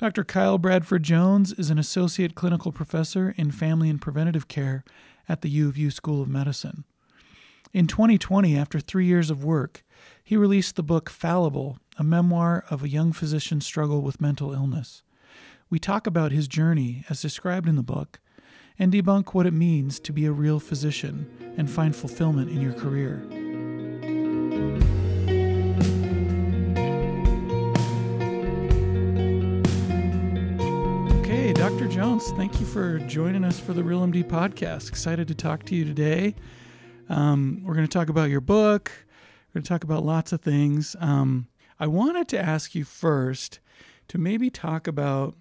Dr. Kyle Bradford Jones is an associate clinical professor in family and preventative care at the U of U School of Medicine. In 2020, after three years of work, he released the book Fallible, a memoir of a young physician's struggle with mental illness. We talk about his journey as described in the book and debunk what it means to be a real physician and find fulfillment in your career. Jones, thank you for joining us for the Real MD podcast. Excited to talk to you today. Um, we're going to talk about your book. We're going to talk about lots of things. Um, I wanted to ask you first to maybe talk about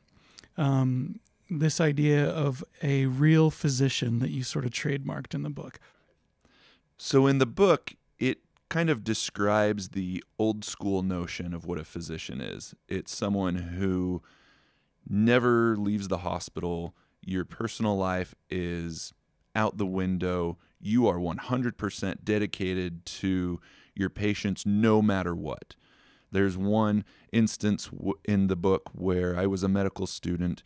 um, this idea of a real physician that you sort of trademarked in the book. So, in the book, it kind of describes the old school notion of what a physician is it's someone who never leaves the hospital. Your personal life is out the window. You are 100% dedicated to your patients no matter what. There's one instance in the book where I was a medical student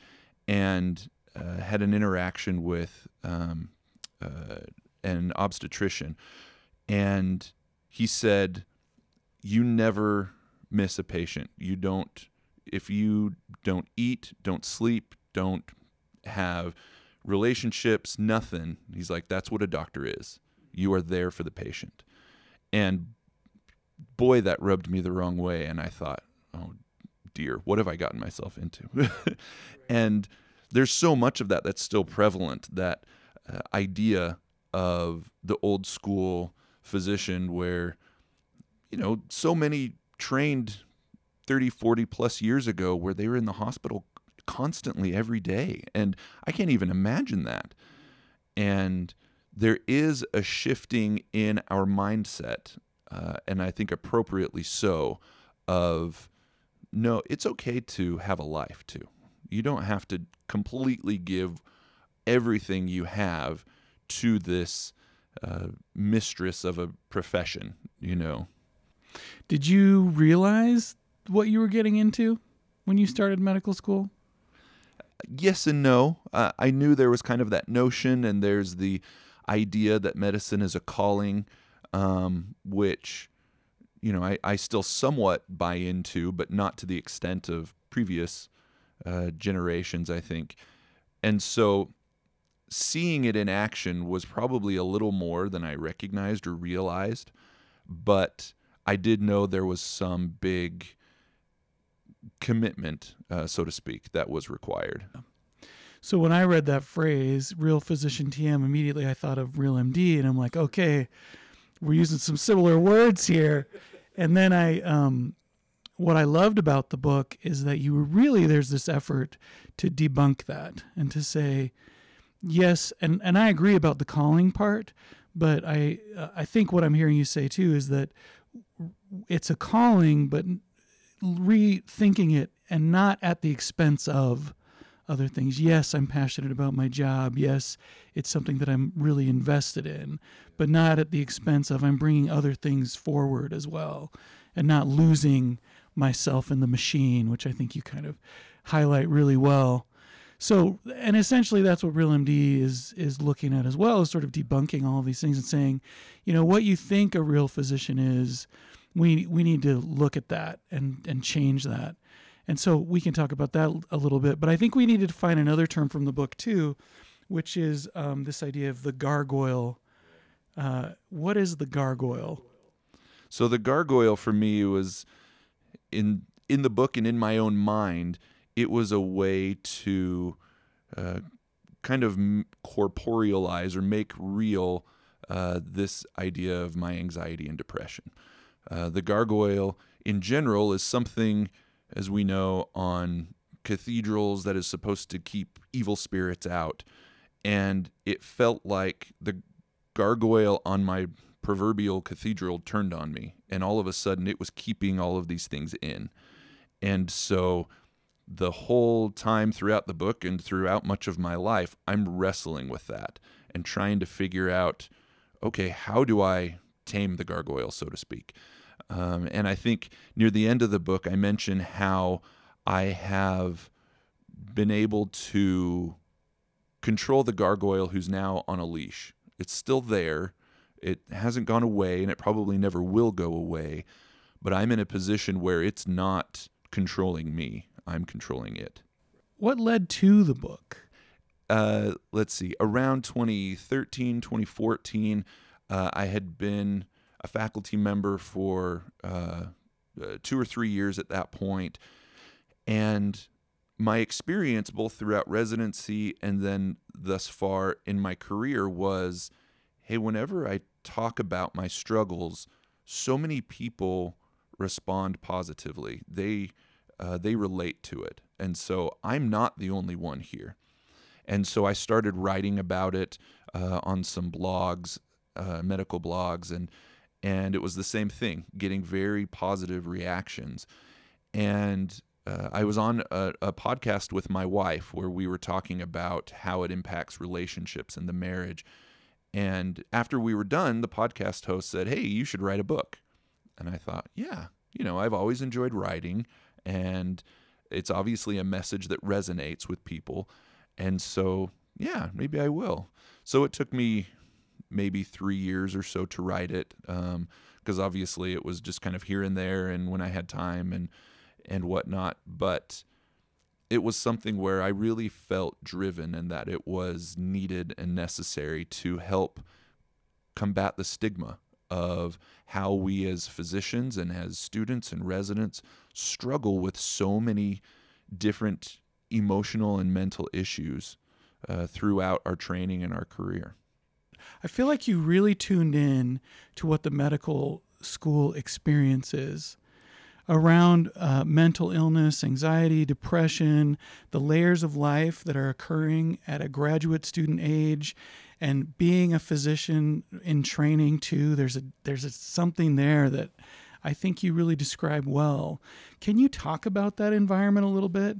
and uh, had an interaction with um, uh, an obstetrician. And he said, You never miss a patient. You don't if you don't eat, don't sleep, don't have relationships, nothing, he's like, that's what a doctor is. You are there for the patient. And boy, that rubbed me the wrong way. And I thought, oh dear, what have I gotten myself into? and there's so much of that that's still prevalent that uh, idea of the old school physician where, you know, so many trained 30, 40 plus years ago where they were in the hospital constantly every day. And I can't even imagine that. And there is a shifting in our mindset, uh, and I think appropriately so, of no, it's okay to have a life too. You don't have to completely give everything you have to this uh, mistress of a profession, you know. Did you realize what you were getting into when you started medical school? Yes and no. Uh, I knew there was kind of that notion, and there's the idea that medicine is a calling, um, which, you know, I, I still somewhat buy into, but not to the extent of previous uh, generations, I think. And so seeing it in action was probably a little more than I recognized or realized, but I did know there was some big commitment, uh, so to speak, that was required. So when I read that phrase, real physician TM, immediately I thought of real MD, and I'm like, okay, we're using some similar words here. And then I, um, what I loved about the book is that you were really there's this effort to debunk that and to say, yes, and and I agree about the calling part, but I uh, I think what I'm hearing you say too is that it's a calling, but rethinking it and not at the expense of other things. Yes, I'm passionate about my job. Yes, it's something that I'm really invested in, but not at the expense of I'm bringing other things forward as well and not losing myself in the machine, which I think you kind of highlight really well. So, and essentially that's what Real MD is is looking at as well, is sort of debunking all of these things and saying, you know, what you think a real physician is we we need to look at that and and change that. And so we can talk about that a little bit. But I think we needed to find another term from the book too, which is um, this idea of the gargoyle. Uh, what is the gargoyle? So the gargoyle for me was in in the book and in my own mind, it was a way to uh, kind of corporealize or make real uh, this idea of my anxiety and depression. Uh, the gargoyle, in general, is something, as we know, on cathedrals that is supposed to keep evil spirits out. And it felt like the gargoyle on my proverbial cathedral turned on me. And all of a sudden, it was keeping all of these things in. And so the whole time throughout the book and throughout much of my life, I'm wrestling with that and trying to figure out okay, how do I tame the gargoyle, so to speak? Um, and I think near the end of the book, I mention how I have been able to control the gargoyle who's now on a leash. It's still there. It hasn't gone away and it probably never will go away, but I'm in a position where it's not controlling me. I'm controlling it. What led to the book? Uh, let's see, around 2013, 2014, uh, I had been a faculty member for uh, uh, two or three years at that point, and my experience both throughout residency and then thus far in my career was hey whenever i talk about my struggles so many people respond positively. They uh, they relate to it. And so i'm not the only one here. And so i started writing about it uh, on some blogs uh, medical blogs and and it was the same thing getting very positive reactions and uh, I was on a, a, podcast with my wife where we were talking about how it impacts relationships and the marriage. And after we were done, the podcast host said, Hey, you should write a book. And I thought, Yeah, you know, I've always enjoyed writing, and it's obviously a message that resonates with people. And so, yeah, maybe I will. So it took me maybe three years or so to write it, because um, obviously it was just kind of here and there, and when I had time and and whatnot. But it was something where I really felt driven and that it was needed and necessary to help combat the stigma of how we as physicians and as students and residents struggle with so many different emotional and mental issues uh, throughout our training and our career. I feel like you really tuned in to what the medical school experience is around uh, mental illness, anxiety, depression, the layers of life that are occurring at a graduate student age, and being a physician in training too. There's a there's a, something there that I think you really describe well. Can you talk about that environment a little bit?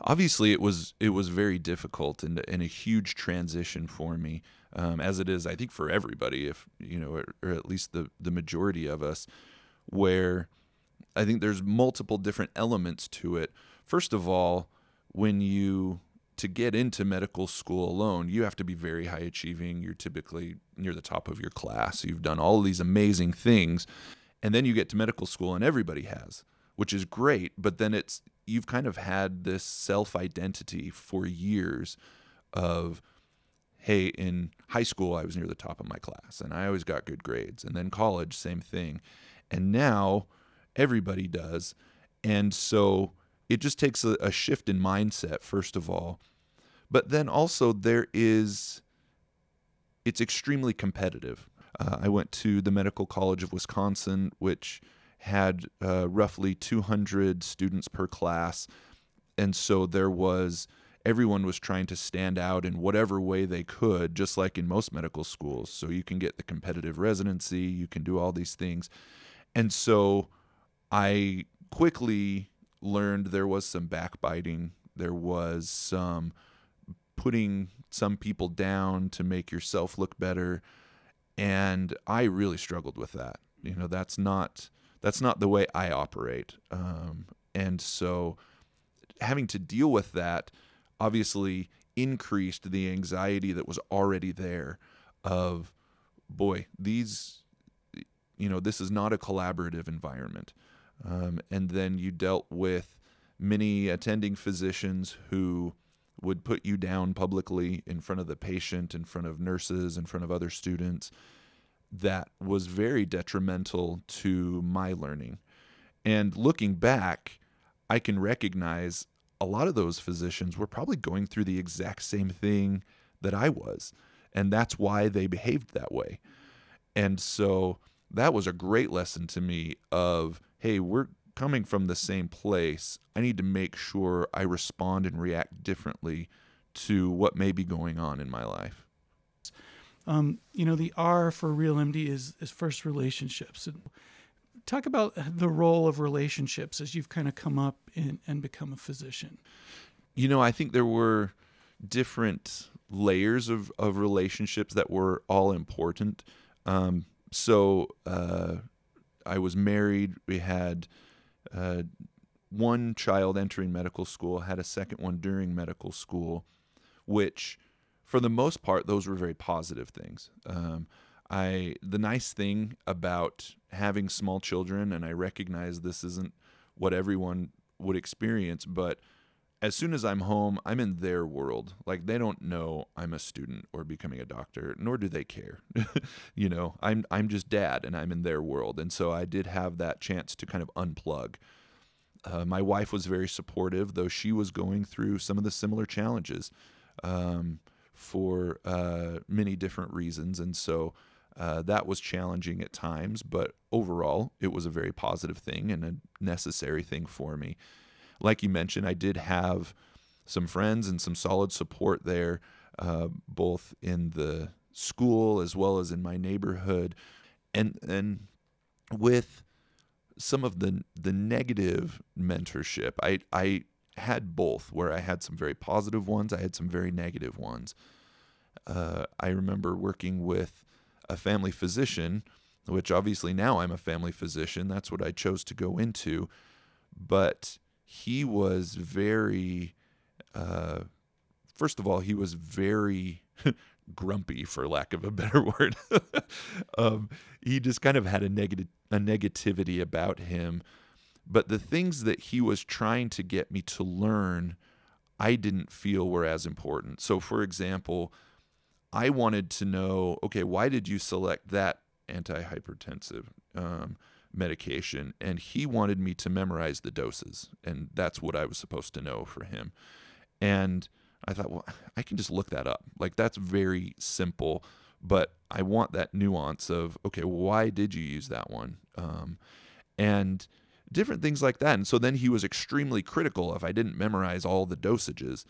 Obviously, it was it was very difficult and, and a huge transition for me, um, as it is I think for everybody, if you know, or, or at least the the majority of us, where I think there's multiple different elements to it. First of all, when you to get into medical school alone, you have to be very high achieving. You're typically near the top of your class. You've done all these amazing things. And then you get to medical school and everybody has, which is great, but then it's you've kind of had this self-identity for years of hey, in high school I was near the top of my class and I always got good grades. And then college, same thing. And now Everybody does. And so it just takes a, a shift in mindset, first of all. But then also, there is, it's extremely competitive. Uh, I went to the Medical College of Wisconsin, which had uh, roughly 200 students per class. And so there was, everyone was trying to stand out in whatever way they could, just like in most medical schools. So you can get the competitive residency, you can do all these things. And so I quickly learned there was some backbiting. There was some putting some people down to make yourself look better. And I really struggled with that. You know, that's not that's not the way I operate. Um, and so having to deal with that obviously increased the anxiety that was already there of boy, these you know, this is not a collaborative environment. Um, and then you dealt with many attending physicians who would put you down publicly in front of the patient, in front of nurses, in front of other students. That was very detrimental to my learning. And looking back, I can recognize a lot of those physicians were probably going through the exact same thing that I was. And that's why they behaved that way. And so that was a great lesson to me of hey, we're coming from the same place. I need to make sure I respond and react differently to what may be going on in my life. Um, you know, the R for Real MD is, is first relationships. And talk about the role of relationships as you've kind of come up in, and become a physician. You know, I think there were different layers of, of relationships that were all important. Um, so, uh, I was married. We had uh, one child entering medical school, had a second one during medical school, which, for the most part, those were very positive things. Um, I the nice thing about having small children, and I recognize this isn't what everyone would experience, but as soon as I'm home, I'm in their world. Like they don't know I'm a student or becoming a doctor, nor do they care. you know, I'm I'm just dad and I'm in their world. And so I did have that chance to kind of unplug. Uh, my wife was very supportive, though she was going through some of the similar challenges um, for uh, many different reasons. And so uh, that was challenging at times, but overall, it was a very positive thing and a necessary thing for me like you mentioned, I did have some friends and some solid support there, uh, both in the school as well as in my neighborhood, and and with some of the the negative mentorship, I I had both, where I had some very positive ones, I had some very negative ones. Uh, I remember working with a family physician, which obviously now I'm a family physician. That's what I chose to go into, but he was very, uh, first of all, he was very grumpy, for lack of a better word. um, he just kind of had a negative a negativity about him. But the things that he was trying to get me to learn, I didn't feel were as important. So, for example, I wanted to know, okay, why did you select that antihypertensive? Um, medication and he wanted me to memorize the doses and that's what I was supposed to know for him. And I thought, well, I can just look that up. Like that's very simple, but I want that nuance of okay, why did you use that one? Um, and different things like that. And so then he was extremely critical if I didn't memorize all the dosages,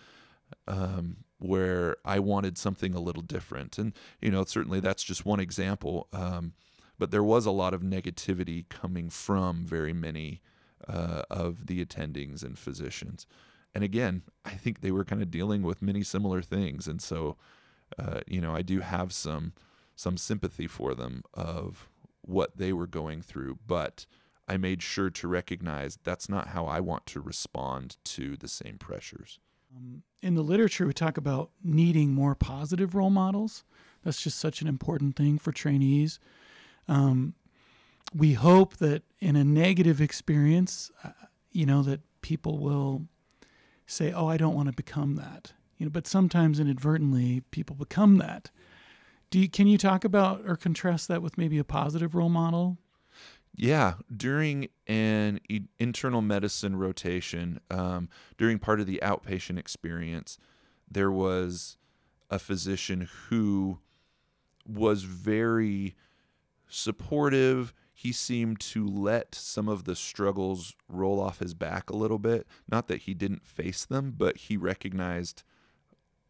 um, where I wanted something a little different. And you know, certainly that's just one example. Um, but there was a lot of negativity coming from very many uh, of the attendings and physicians. And again, I think they were kind of dealing with many similar things, and so uh, you know I do have some some sympathy for them of what they were going through, but I made sure to recognize that's not how I want to respond to the same pressures. Um, in the literature, we talk about needing more positive role models. That's just such an important thing for trainees. Um, we hope that in a negative experience, uh, you know, that people will say, "Oh, I don't want to become that." You know, but sometimes inadvertently, people become that. Do you, can you talk about or contrast that with maybe a positive role model? Yeah, during an e- internal medicine rotation, um, during part of the outpatient experience, there was a physician who was very supportive. He seemed to let some of the struggles roll off his back a little bit. Not that he didn't face them, but he recognized,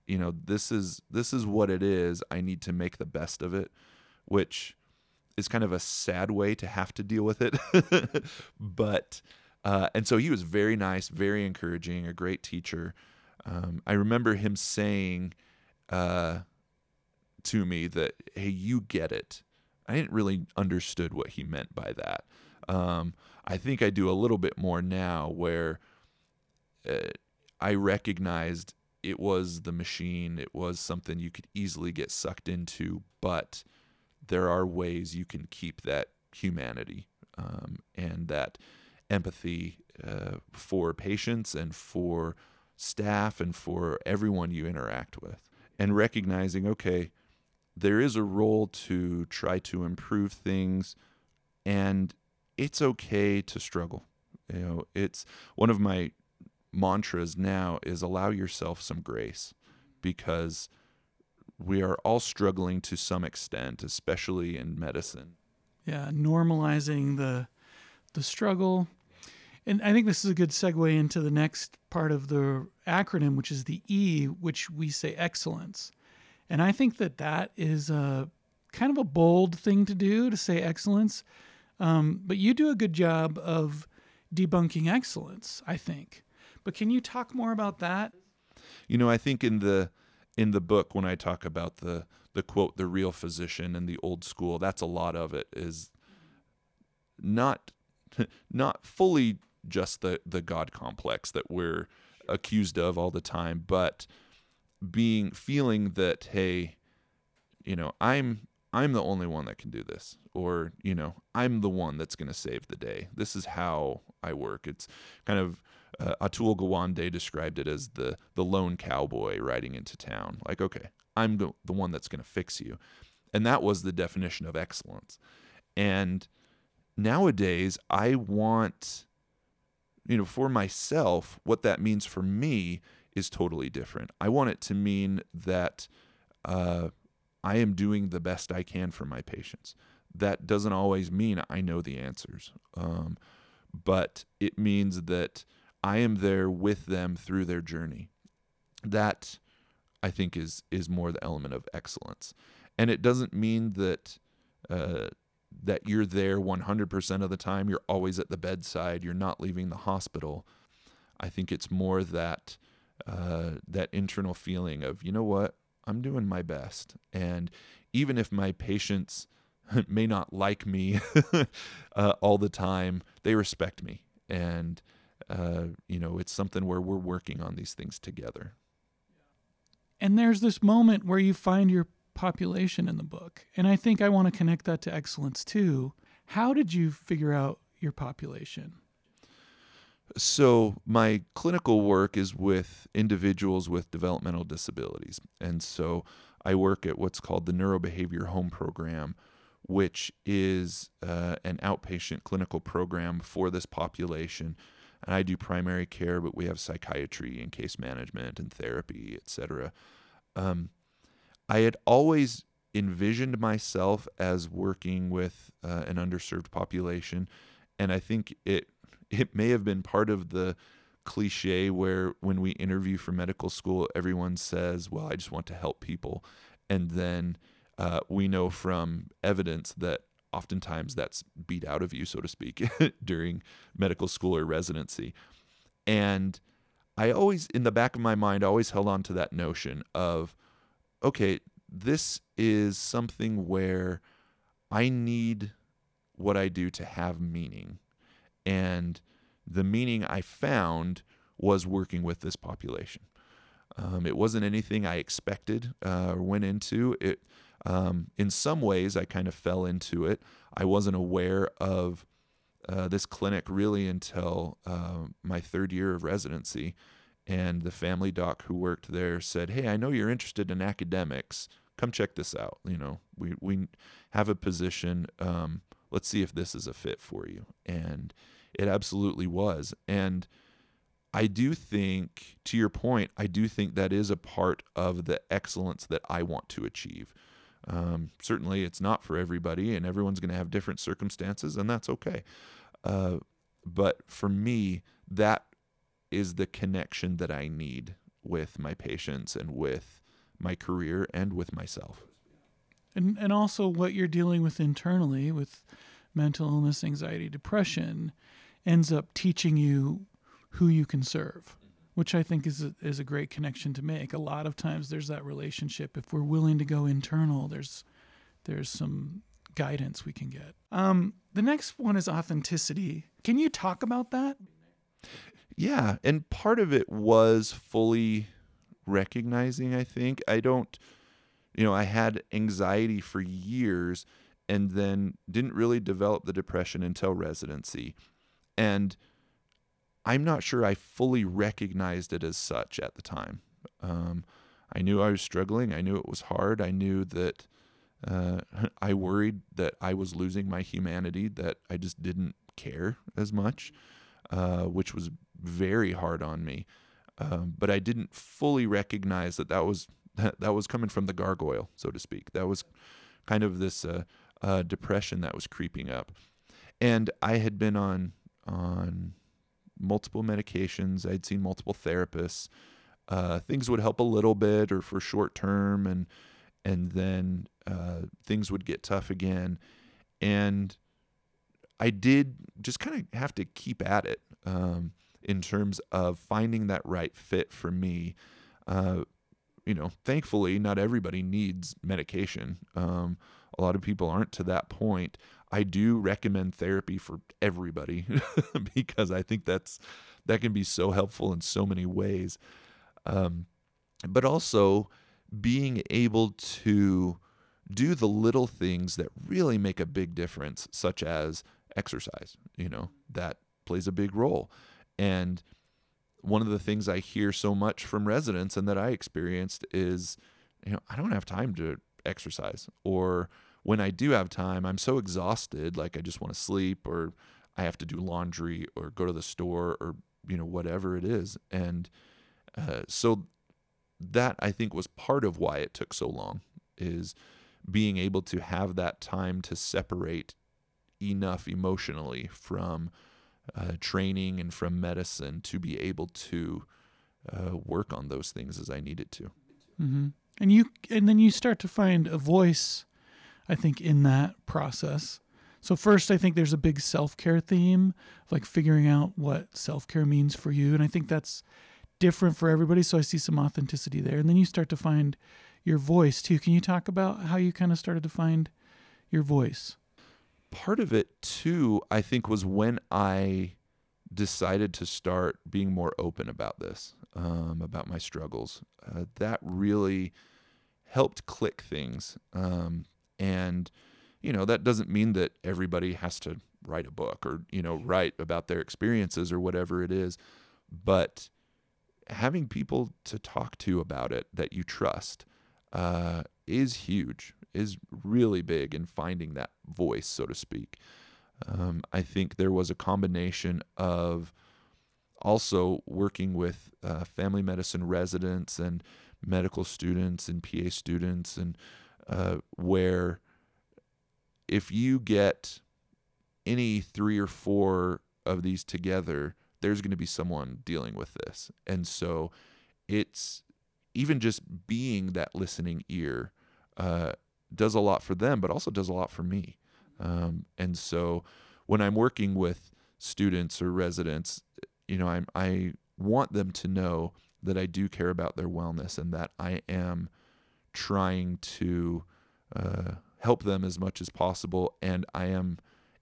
you know, this is this is what it is. I need to make the best of it, which is kind of a sad way to have to deal with it. but uh, and so he was very nice, very encouraging, a great teacher. Um, I remember him saying uh, to me that, "Hey, you get it. I didn't really understood what he meant by that. Um, I think I do a little bit more now, where uh, I recognized it was the machine, it was something you could easily get sucked into, but there are ways you can keep that humanity um, and that empathy uh, for patients and for staff and for everyone you interact with, and recognizing, okay there is a role to try to improve things and it's okay to struggle. You know it's one of my mantras now is allow yourself some grace because we are all struggling to some extent especially in medicine yeah normalizing the the struggle and i think this is a good segue into the next part of the acronym which is the e which we say excellence and I think that that is a kind of a bold thing to do to say excellence. Um, but you do a good job of debunking excellence, I think. But can you talk more about that? You know, I think in the in the book when I talk about the the quote the real physician and the old school, that's a lot of it is not not fully just the the God complex that we're accused of all the time, but being feeling that hey, you know, I'm I'm the only one that can do this or, you know, I'm the one that's going to save the day. This is how I work. It's kind of uh, Atul Gawande described it as the the lone cowboy riding into town. Like, okay, I'm the, the one that's going to fix you. And that was the definition of excellence. And nowadays, I want you know, for myself, what that means for me is totally different. I want it to mean that uh, I am doing the best I can for my patients. That doesn't always mean I know the answers, um, but it means that I am there with them through their journey. That I think is is more the element of excellence, and it doesn't mean that. Uh, that you're there 100% of the time, you're always at the bedside, you're not leaving the hospital. I think it's more that uh, that internal feeling of, you know what, I'm doing my best. And even if my patients may not like me uh, all the time, they respect me. And, uh, you know, it's something where we're working on these things together. And there's this moment where you find your population in the book. And I think I want to connect that to excellence too. How did you figure out your population? So, my clinical work is with individuals with developmental disabilities. And so, I work at what's called the Neurobehavior Home Program, which is uh, an outpatient clinical program for this population. And I do primary care, but we have psychiatry and case management and therapy, et cetera. Um, I had always envisioned myself as working with uh, an underserved population, and I think it it may have been part of the cliche where when we interview for medical school, everyone says, "Well, I just want to help people," and then uh, we know from evidence that oftentimes that's beat out of you, so to speak, during medical school or residency, and I always, in the back of my mind, always held on to that notion of okay, this is something where I need what I do to have meaning. And the meaning I found was working with this population. Um, it wasn't anything I expected uh, or went into. It, um, in some ways, I kind of fell into it. I wasn't aware of uh, this clinic really until uh, my third year of residency and the family doc who worked there said, "Hey, I know you're interested in academics. Come check this out. You know, we we have a position. Um, let's see if this is a fit for you." And it absolutely was. And I do think, to your point, I do think that is a part of the excellence that I want to achieve. Um, certainly, it's not for everybody, and everyone's going to have different circumstances, and that's okay. Uh, but for me, that is the connection that I need with my patients and with my career and with myself. And and also what you're dealing with internally with mental illness, anxiety, depression ends up teaching you who you can serve, which I think is a, is a great connection to make. A lot of times there's that relationship if we're willing to go internal, there's there's some guidance we can get. Um, the next one is authenticity. Can you talk about that? Yeah, and part of it was fully recognizing, I think. I don't you know, I had anxiety for years and then didn't really develop the depression until residency. And I'm not sure I fully recognized it as such at the time. Um, I knew I was struggling. I knew it was hard. I knew that uh, I worried that I was losing my humanity, that I just didn't care as much, uh, which was very hard on me. Um, but I didn't fully recognize that that was that, that was coming from the gargoyle, so to speak. That was kind of this uh, uh, depression that was creeping up, and I had been on on multiple medications. I'd seen multiple therapists. Uh, things would help a little bit or for short term, and and then uh, things would get tough again, and I did just kind of have to keep at it. Um, in terms of finding that right fit for me. Uh, you know, thankfully, not everybody needs medication. Um, a lot of people aren't to that point. I do recommend therapy for everybody because I think that's that can be so helpful in so many ways. Um, but also being able to do the little things that really make a big difference, such as exercise. You know that plays a big role, and one of the things I hear so much from residents and that I experienced is, you know, I don't have time to exercise or when I do have time, I'm so exhausted, like I just want to sleep or I have to do laundry or go to the store or, you know, whatever it is. And uh, so that I think was part of why it took so long is being able to have that time to separate enough emotionally from uh, training and from medicine to be able to uh, work on those things as I needed to. Mm-hmm. And you, and then you start to find a voice I think, in that process. So, first, I think there's a big self care theme, like figuring out what self care means for you. And I think that's different for everybody. So, I see some authenticity there. And then you start to find your voice too. Can you talk about how you kind of started to find your voice? Part of it too, I think, was when I decided to start being more open about this, um, about my struggles. Uh, that really helped click things. Um, and, you know, that doesn't mean that everybody has to write a book or, you know, write about their experiences or whatever it is. But having people to talk to about it that you trust uh, is huge, is really big in finding that voice, so to speak. Um, I think there was a combination of also working with uh, family medicine residents and medical students and PA students and uh, where if you get any three or four of these together, there's going to be someone dealing with this. And so it's even just being that listening ear uh, does a lot for them, but also does a lot for me. Um, and so when I'm working with students or residents, you know, I'm, I want them to know that I do care about their wellness and that I am trying to uh, help them as much as possible, and I am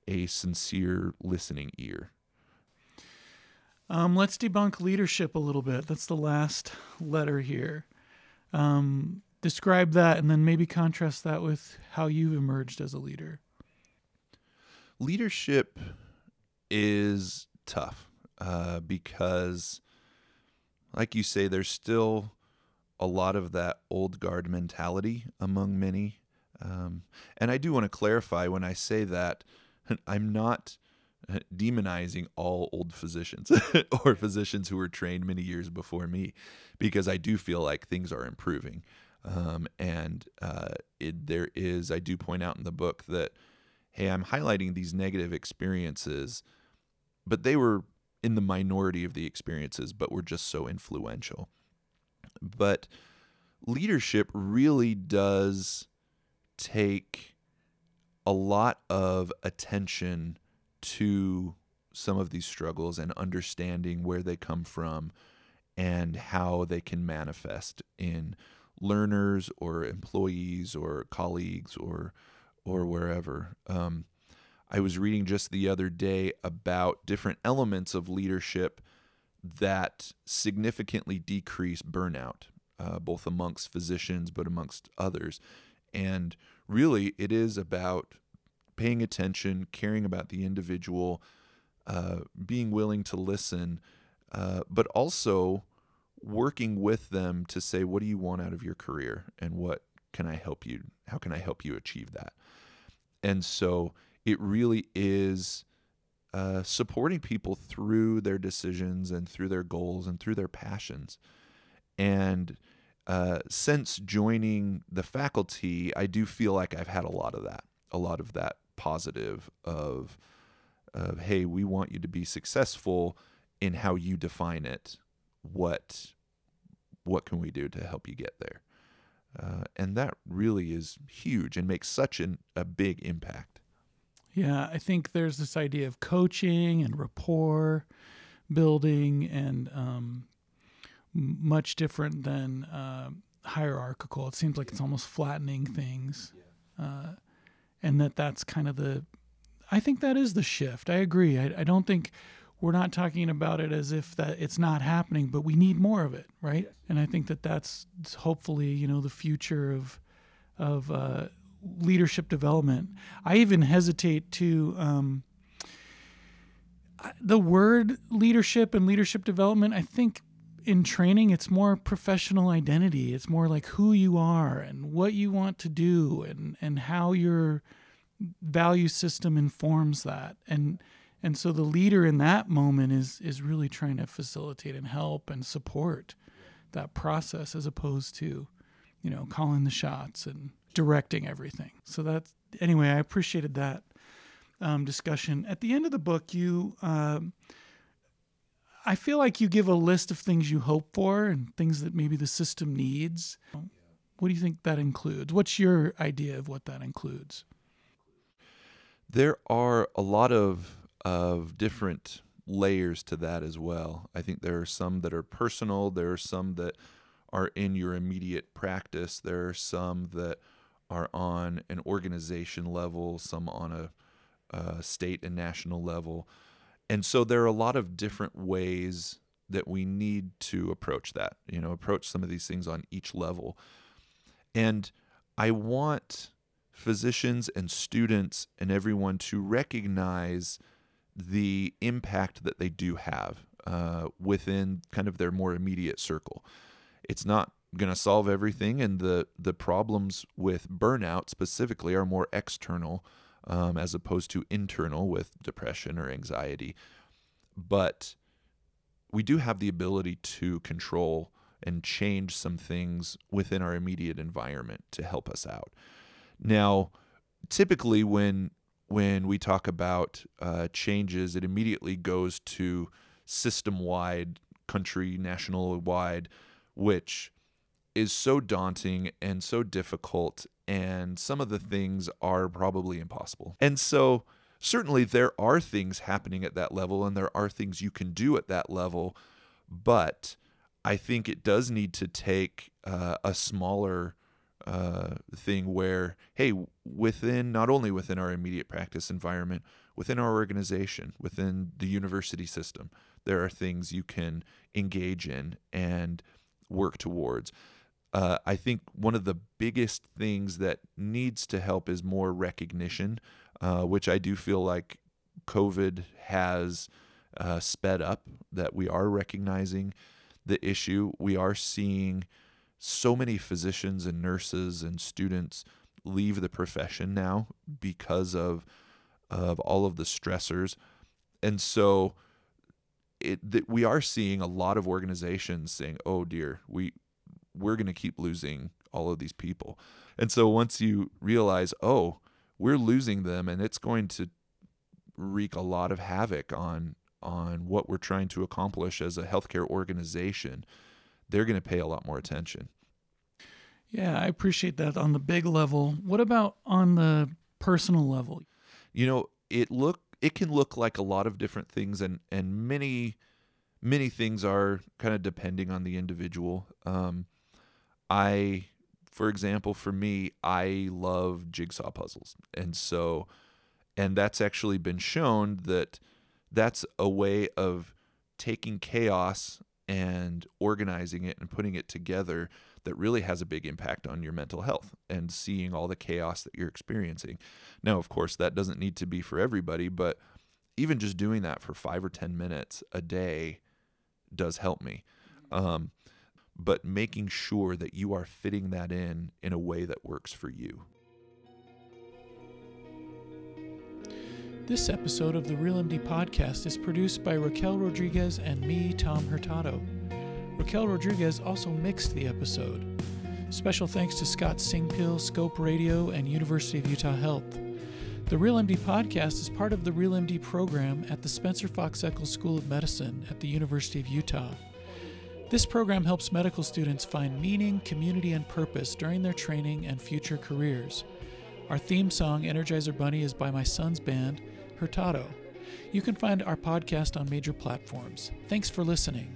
a sincere listening ear. Um, let's debunk leadership a little bit. That's the last letter here. Um, describe that and then maybe contrast that with how you've emerged as a leader. Leadership is tough uh, because, like you say, there's still a lot of that old guard mentality among many. Um, and I do want to clarify when I say that, I'm not uh, demonizing all old physicians or physicians who were trained many years before me, because I do feel like things are improving. Um, and uh, it, there is, I do point out in the book that, hey, I'm highlighting these negative experiences, but they were in the minority of the experiences, but were just so influential. But leadership really does take a lot of attention to some of these struggles and understanding where they come from and how they can manifest in learners or employees or colleagues or or wherever. Um, I was reading just the other day about different elements of leadership that significantly decrease burnout, uh, both amongst physicians but amongst others. And really, it is about paying attention, caring about the individual, uh, being willing to listen, uh, but also working with them to say, what do you want out of your career and what can I help you? How can I help you achieve that? And so it really is uh, supporting people through their decisions and through their goals and through their passions. And uh, since joining the faculty, I do feel like I've had a lot of that, a lot of that positive of, of hey, we want you to be successful in how you define it. What what can we do to help you get there? Uh, and that really is huge and makes such an, a big impact. Yeah, I think there's this idea of coaching and rapport building and um, much different than uh, hierarchical. It seems like it's almost flattening things, uh, and that that's kind of the I think that is the shift. I agree. I, I don't think we're not talking about it as if that it's not happening, but we need more of it, right? Yes. And I think that that's hopefully you know the future of of uh, leadership development. I even hesitate to. Um, the word leadership and leadership development, I think in training, it's more professional identity. It's more like who you are and what you want to do and, and how your value system informs that. And and so the leader in that moment is is really trying to facilitate and help and support that process as opposed to, you know, calling the shots and directing everything. So that's anyway, I appreciated that um, discussion. At the end of the book, you um, I feel like you give a list of things you hope for and things that maybe the system needs. What do you think that includes? What's your idea of what that includes? There are a lot of of different layers to that as well. I think there are some that are personal, there are some that are in your immediate practice, there are some that are on an organization level, some on a, a state and national level. And so there are a lot of different ways that we need to approach that, you know, approach some of these things on each level. And I want physicians and students and everyone to recognize the impact that they do have uh, within kind of their more immediate circle. It's not going to solve everything, and the the problems with burnout specifically are more external um, as opposed to internal with depression or anxiety. But we do have the ability to control and change some things within our immediate environment to help us out. Now, typically when when we talk about uh, changes, it immediately goes to system wide, country, national wide, which is so daunting and so difficult. And some of the things are probably impossible. And so, certainly, there are things happening at that level, and there are things you can do at that level. But I think it does need to take uh, a smaller uh, thing where, hey, within not only within our immediate practice environment, within our organization, within the university system, there are things you can engage in and work towards. Uh, I think one of the biggest things that needs to help is more recognition, uh, which I do feel like COVID has uh, sped up, that we are recognizing the issue. We are seeing so many physicians and nurses and students leave the profession now because of of all of the stressors and so it that we are seeing a lot of organizations saying oh dear we we're going to keep losing all of these people and so once you realize oh we're losing them and it's going to wreak a lot of havoc on on what we're trying to accomplish as a healthcare organization they're going to pay a lot more attention. Yeah, I appreciate that on the big level. What about on the personal level? You know, it look it can look like a lot of different things and and many many things are kind of depending on the individual. Um, I for example, for me, I love jigsaw puzzles. And so and that's actually been shown that that's a way of taking chaos and organizing it and putting it together that really has a big impact on your mental health and seeing all the chaos that you're experiencing. Now, of course, that doesn't need to be for everybody, but even just doing that for five or 10 minutes a day does help me. Um, but making sure that you are fitting that in in a way that works for you. This episode of the Real MD podcast is produced by Raquel Rodriguez and me, Tom Hurtado. Raquel Rodriguez also mixed the episode. Special thanks to Scot Singpiel, Scope Radio, and University of Utah Health. The Real MD podcast is part of the Real MD program at the Spencer Fox Eccles School of Medicine at the University of Utah. This program helps medical students find meaning, community, and purpose during their training and future careers. Our theme song, Energizer Bunny, is by my son's band, Hurtado. You can find our podcast on major platforms. Thanks for listening.